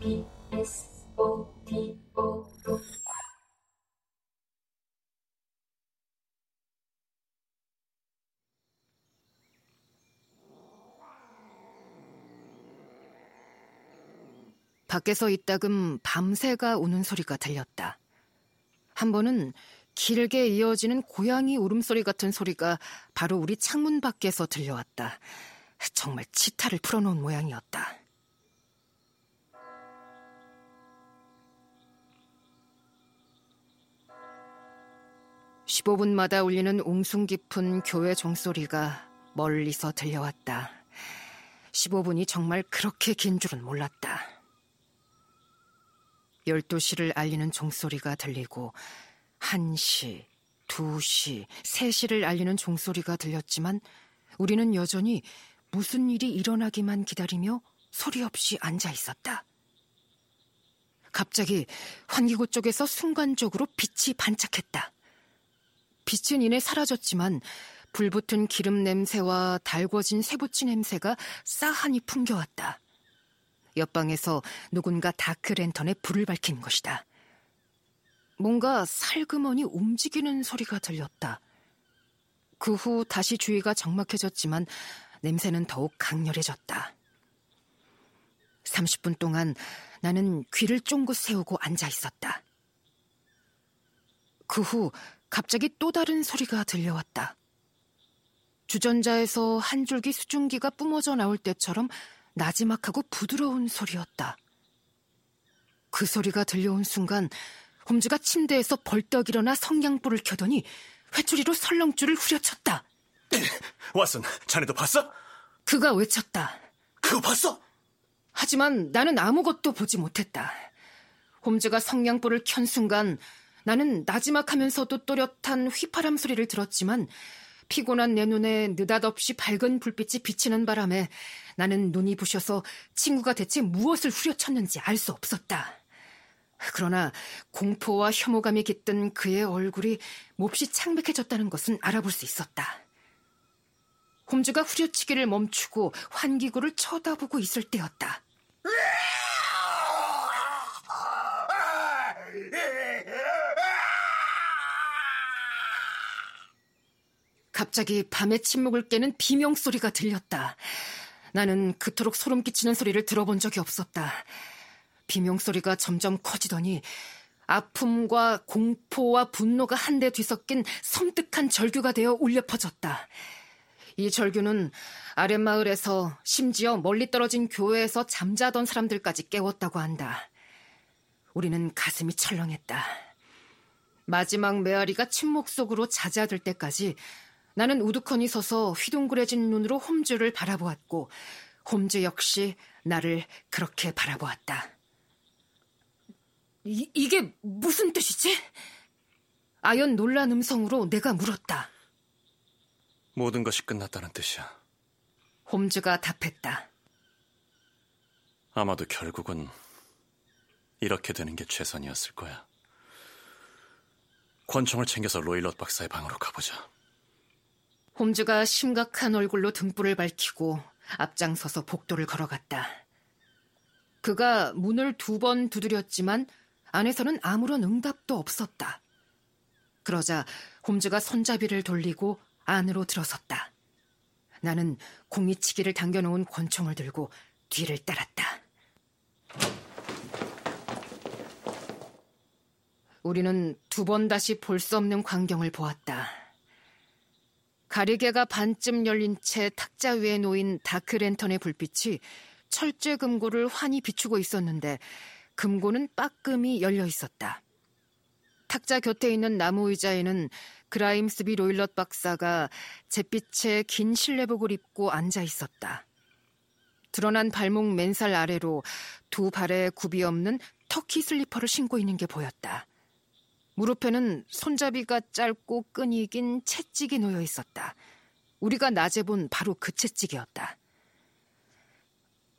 KBS 오디오 밖에서 이따금 밤새가 우는 소리가 들렸다. 한 번은 길게 이어지는 고양이 울음소리 같은 소리가 바로 우리 창문 밖에서 들려왔다. 정말 치타를 풀어놓은 모양이었다. (15분) 마다 울리는 웅숭 깊은 교회 종소리가 멀리서 들려왔다. (15분이) 정말 그렇게 긴 줄은 몰랐다. (12시를) 알리는 종소리가 들리고 (1시) (2시) (3시를) 알리는 종소리가 들렸지만 우리는 여전히 무슨 일이 일어나기만 기다리며 소리 없이 앉아 있었다. 갑자기 환기구 쪽에서 순간적으로 빛이 반짝했다. 이내 사라졌지만 불붙은 기름 냄새와 달궈진 쇠붙이 냄새가 싸하니 풍겨왔다. 옆방에서 누군가 다크 랜턴에 불을 밝힌 것이다. 뭔가 살그머니 움직이는 소리가 들렸다. 그 후 다시 주위가 적막해졌지만 냄새는 더욱 강렬해졌다. 30분 동안 나는 귀를 쫑긋 세우고 앉아 있었다. 그 후 갑자기 또 다른 소리가 들려왔다. 주전자에서 한 줄기 수증기가 뿜어져 나올 때처럼 나지막하고 부드러운 소리였다. 그 소리가 들려온 순간 홈즈가 침대에서 벌떡 일어나 성냥불을 켜더니 회초리로 설렁줄을 후려쳤다. 왓슨, 자네도 봤어? 그가 외쳤다. 그거 봤어? 하지만 나는 아무것도 보지 못했다. 홈즈가 성냥불을 켠 순간 나는 나지막하면서도 또렷한 휘파람 소리를 들었지만 피곤한 내 눈에 느닷없이 밝은 불빛이 비치는 바람에 나는 눈이 부셔서 친구가 대체 무엇을 후려쳤는지 알 수 없었다. 그러나 공포와 혐오감이 깃든 그의 얼굴이 몹시 창백해졌다는 것은 알아볼 수 있었다. 홈즈가 후려치기를 멈추고 환기구를 쳐다보고 있을 때였다. 갑자기 밤의 침묵을 깨는 비명 소리가 들렸다. 나는 그토록 소름 끼치는 소리를 들어본 적이 없었다. 비명 소리가 점점 커지더니 아픔과 공포와 분노가 한데 뒤섞인 섬뜩한 절규가 되어 울려 퍼졌다. 이 절규는 아랫마을에서 심지어 멀리 떨어진 교회에서 잠자던 사람들까지 깨웠다고 한다. 우리는 가슴이 철렁했다. 마지막 메아리가 침묵 속으로 잦아들 때까지 나는 우두커니 서서 휘둥그레진 눈으로 홈즈를 바라보았고 홈즈 역시 나를 그렇게 바라보았다. 이, 이게 무슨 뜻이지? 아연 놀란 음성으로 내가 물었다. 모든 것이 끝났다는 뜻이야. 홈즈가 답했다. 아마도 결국은 이렇게 되는 게 최선이었을 거야. 권총을 챙겨서 로일럿 박사의 방으로 가보자. 홈즈가 심각한 얼굴로 등불을 밝히고 앞장서서 복도를 걸어갔다. 그가 문을 두 번 두드렸지만 안에서는 아무런 응답도 없었다. 그러자 홈즈가 손잡이를 돌리고 안으로 들어섰다. 나는 공이치기를 당겨놓은 권총을 들고 뒤를 따랐다. 우리는 두 번 다시 볼 수 없는 광경을 보았다. 가리개가 반쯤 열린 채 탁자 위에 놓인 다크랜턴의 불빛이 철제 금고를 환히 비추고 있었는데 금고는 빠끔히 열려 있었다. 탁자 곁에 있는 나무 의자에는 그라임스비 로일럿 박사가 잿빛의 긴 실내복을 입고 앉아 있었다. 드러난 발목 맨살 아래로 두 발에 굽이 없는 터키 슬리퍼를 신고 있는 게 보였다. 무릎에는 손잡이가 짧고 끈이 긴 채찍이 놓여 있었다. 우리가 낮에 본 바로 그 채찍이었다.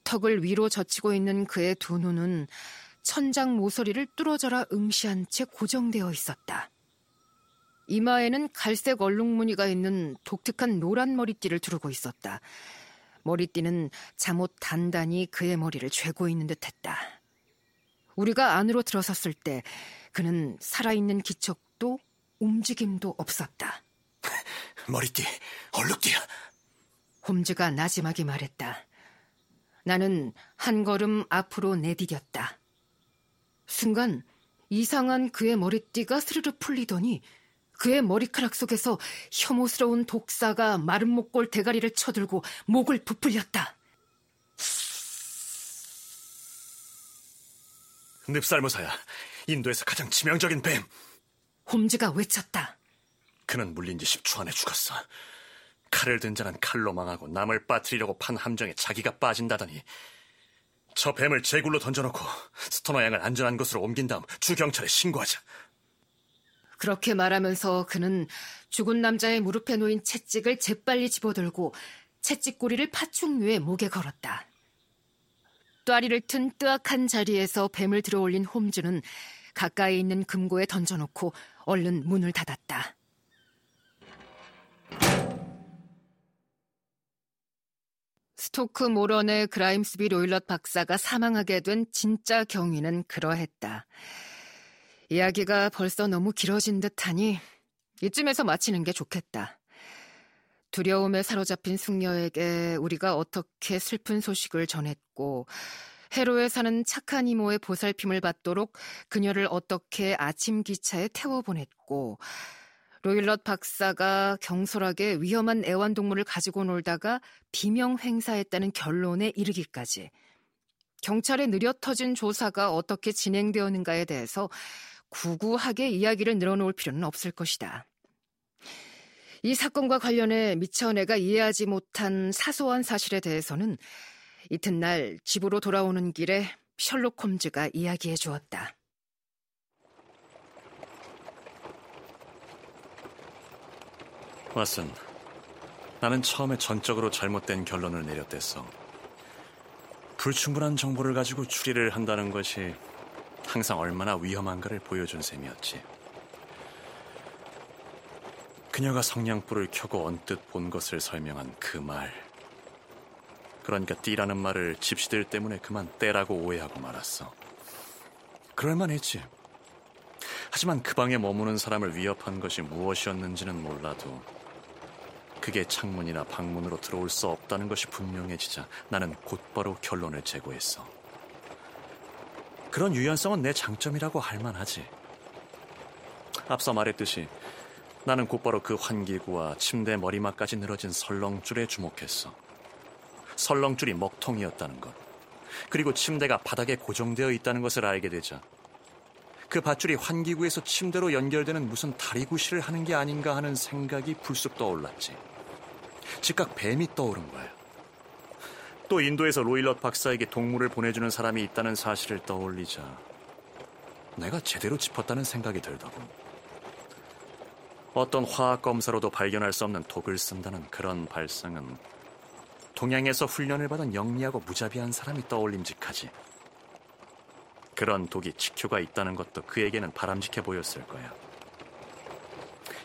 턱을 위로 젖히고 있는 그의 두 눈은 천장 모서리를 뚫어져라 응시한 채 고정되어 있었다. 이마에는 갈색 얼룩무늬가 있는 독특한 노란 머리띠를 두르고 있었다. 머리띠는 잠옷 단단히 그의 머리를 죄고 있는 듯했다. 우리가 안으로 들어섰을 때 그는 살아있는 기척도 움직임도 없었다. 머리띠, 얼룩띠야. 홈즈가 나지막이 말했다. 나는 한 걸음 앞으로 내디뎠다. 순간 이상한 그의 머리띠가 스르르 풀리더니 그의 머리카락 속에서 혐오스러운 독사가 마른 목골 대가리를 쳐들고 목을 부풀렸다. 늪살모사야. 인도에서 가장 치명적인 뱀. 홈즈가 외쳤다. 그는 물린 지 10초 안에 죽었어. 칼을 든 자는 칼로 망하고 남을 빠뜨리려고 판 함정에 자기가 빠진다더니 저 뱀을 제굴로 던져놓고 스토너 양을 안전한 곳으로 옮긴 다음 주 경찰에 신고하자. 그렇게 말하면서 그는 죽은 남자의 무릎에 놓인 채찍을 재빨리 집어들고 채찍고리를 파충류의 목에 걸었다. 또아리를 튼 뜨악한 자리에서 뱀을 들어 올린 홈즈는 가까이 있는 금고에 던져놓고 얼른 문을 닫았다. 스토크 모런의 그라임스비 로일럿 박사가 사망하게 된 진짜 경위는 그러했다. 이야기가 벌써 너무 길어진 듯하니 이쯤에서 마치는 게 좋겠다. 두려움에 사로잡힌 숙녀에게 우리가 어떻게 슬픈 소식을 전했고 해로에 사는 착한 이모의 보살핌을 받도록 그녀를 어떻게 아침 기차에 태워 보냈고 로일럿 박사가 경솔하게 위험한 애완동물을 가지고 놀다가 비명 행사했다는 결론에 이르기까지 경찰의 느려 터진 조사가 어떻게 진행되었는가에 대해서 구구하게 이야기를 늘어놓을 필요는 없을 것이다. 이 사건과 관련해 미처 내가 이해하지 못한 사소한 사실에 대해서는 이튿날 집으로 돌아오는 길에 셜록 홈즈가 이야기해 주었다. 왓슨, 나는 처음에 전적으로 잘못된 결론을 내렸댔어. 불충분한 정보를 가지고 추리를 한다는 것이 항상 얼마나 위험한가를 보여준 셈이었지. 그녀가 성냥불을 켜고 언뜻 본 것을 설명한 그 말. 그러니까 띠라는 말을 집시들 때문에 그만 떼라고 오해하고 말았어. 그럴만했지. 하지만 그 방에 머무는 사람을 위협한 것이 무엇이었는지는 몰라도 그게 창문이나 방문으로 들어올 수 없다는 것이 분명해지자 나는 곧바로 결론을 제고했어. 그런 유연성은 내 장점이라고 할 만하지. 앞서 말했듯이 나는 곧바로 그 환기구와 침대 머리막까지 늘어진 설렁줄에 주목했어. 설렁줄이 먹통이었다는 것. 그리고 침대가 바닥에 고정되어 있다는 것을 알게 되자 그 밧줄이 환기구에서 침대로 연결되는 무슨 다리 구실을 하는 게 아닌가 하는 생각이 불쑥 떠올랐지. 즉각 뱀이 떠오른 거야. 또 인도에서 로일럿 박사에게 동물을 보내주는 사람이 있다는 사실을 떠올리자 내가 제대로 짚었다는 생각이 들더군. 어떤 화학 검사로도 발견할 수 없는 독을 쓴다는 그런 발상은 동양에서 훈련을 받은 영리하고 무자비한 사람이 떠올림직하지. 그런 독이 지큐가 있다는 것도 그에게는 바람직해 보였을 거야.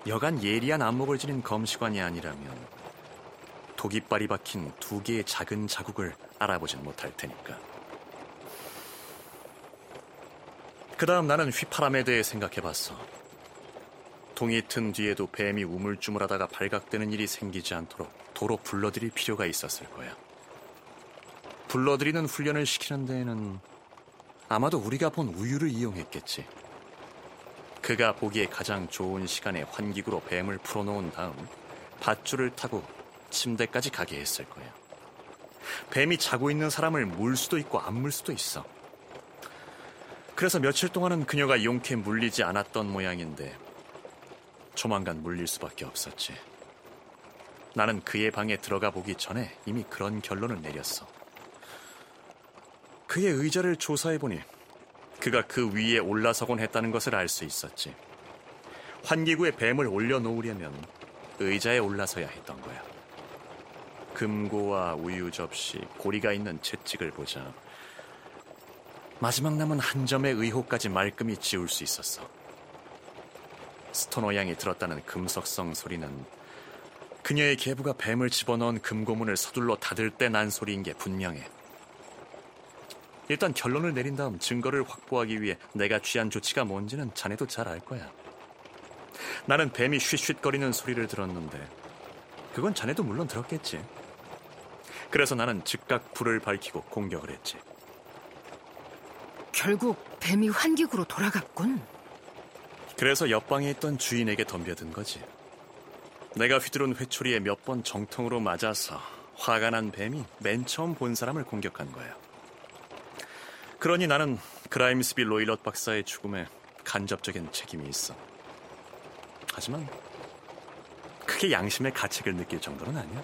여간 예리한 안목을 지닌 검시관이 아니라면 독이빨이 박힌 두 개의 작은 자국을 알아보진 못할 테니까. 그 다음 나는 휘파람에 대해 생각해 봤어. 동이 튼 뒤에도 뱀이 우물쭈물하다가 발각되는 일이 생기지 않도록 도로 불러들일 필요가 있었을 거야. 불러들이는 훈련을 시키는 데에는 아마도 우리가 본 우유를 이용했겠지. 그가 보기에 가장 좋은 시간에 환기구로 뱀을 풀어놓은 다음 밧줄을 타고 침대까지 가게 했을 거야. 뱀이 자고 있는 사람을 물 수도 있고 안 물 수도 있어. 그래서 며칠 동안은 그녀가 용케 물리지 않았던 모양인데 조만간 물릴 수밖에 없었지. 나는 그의 방에 들어가 보기 전에 이미 그런 결론을 내렸어. 그의 의자를 조사해보니 그가 그 위에 올라서곤 했다는 것을 알 수 있었지. 환기구에 뱀을 올려놓으려면 의자에 올라서야 했던 거야. 금고와 우유 접시, 고리가 있는 채찍을 보자 마지막 남은 한 점의 의혹까지 말끔히 지울 수 있었어. 스토너 양이 들었다는 금속성 소리는 그녀의 계부가 뱀을 집어넣은 금고문을 서둘러 닫을 때 난 소리인 게 분명해. 일단 결론을 내린 다음 증거를 확보하기 위해 내가 취한 조치가 뭔지는 자네도 잘 알 거야. 나는 뱀이 쉿쉿거리는 소리를 들었는데 그건 자네도 물론 들었겠지. 그래서 나는 즉각 불을 밝히고 공격을 했지. 결국 뱀이 환기구로 돌아갔군. 그래서 옆방에 있던 주인에게 덤벼든 거지. 내가 휘두른 회초리에 몇 번 정통으로 맞아서 화가 난 뱀이 맨 처음 본 사람을 공격한 거야. 그러니 나는 그라임스비 로일럿 박사의 죽음에 간접적인 책임이 있어. 하지만 크게 양심의 가책을 느낄 정도는 아니야.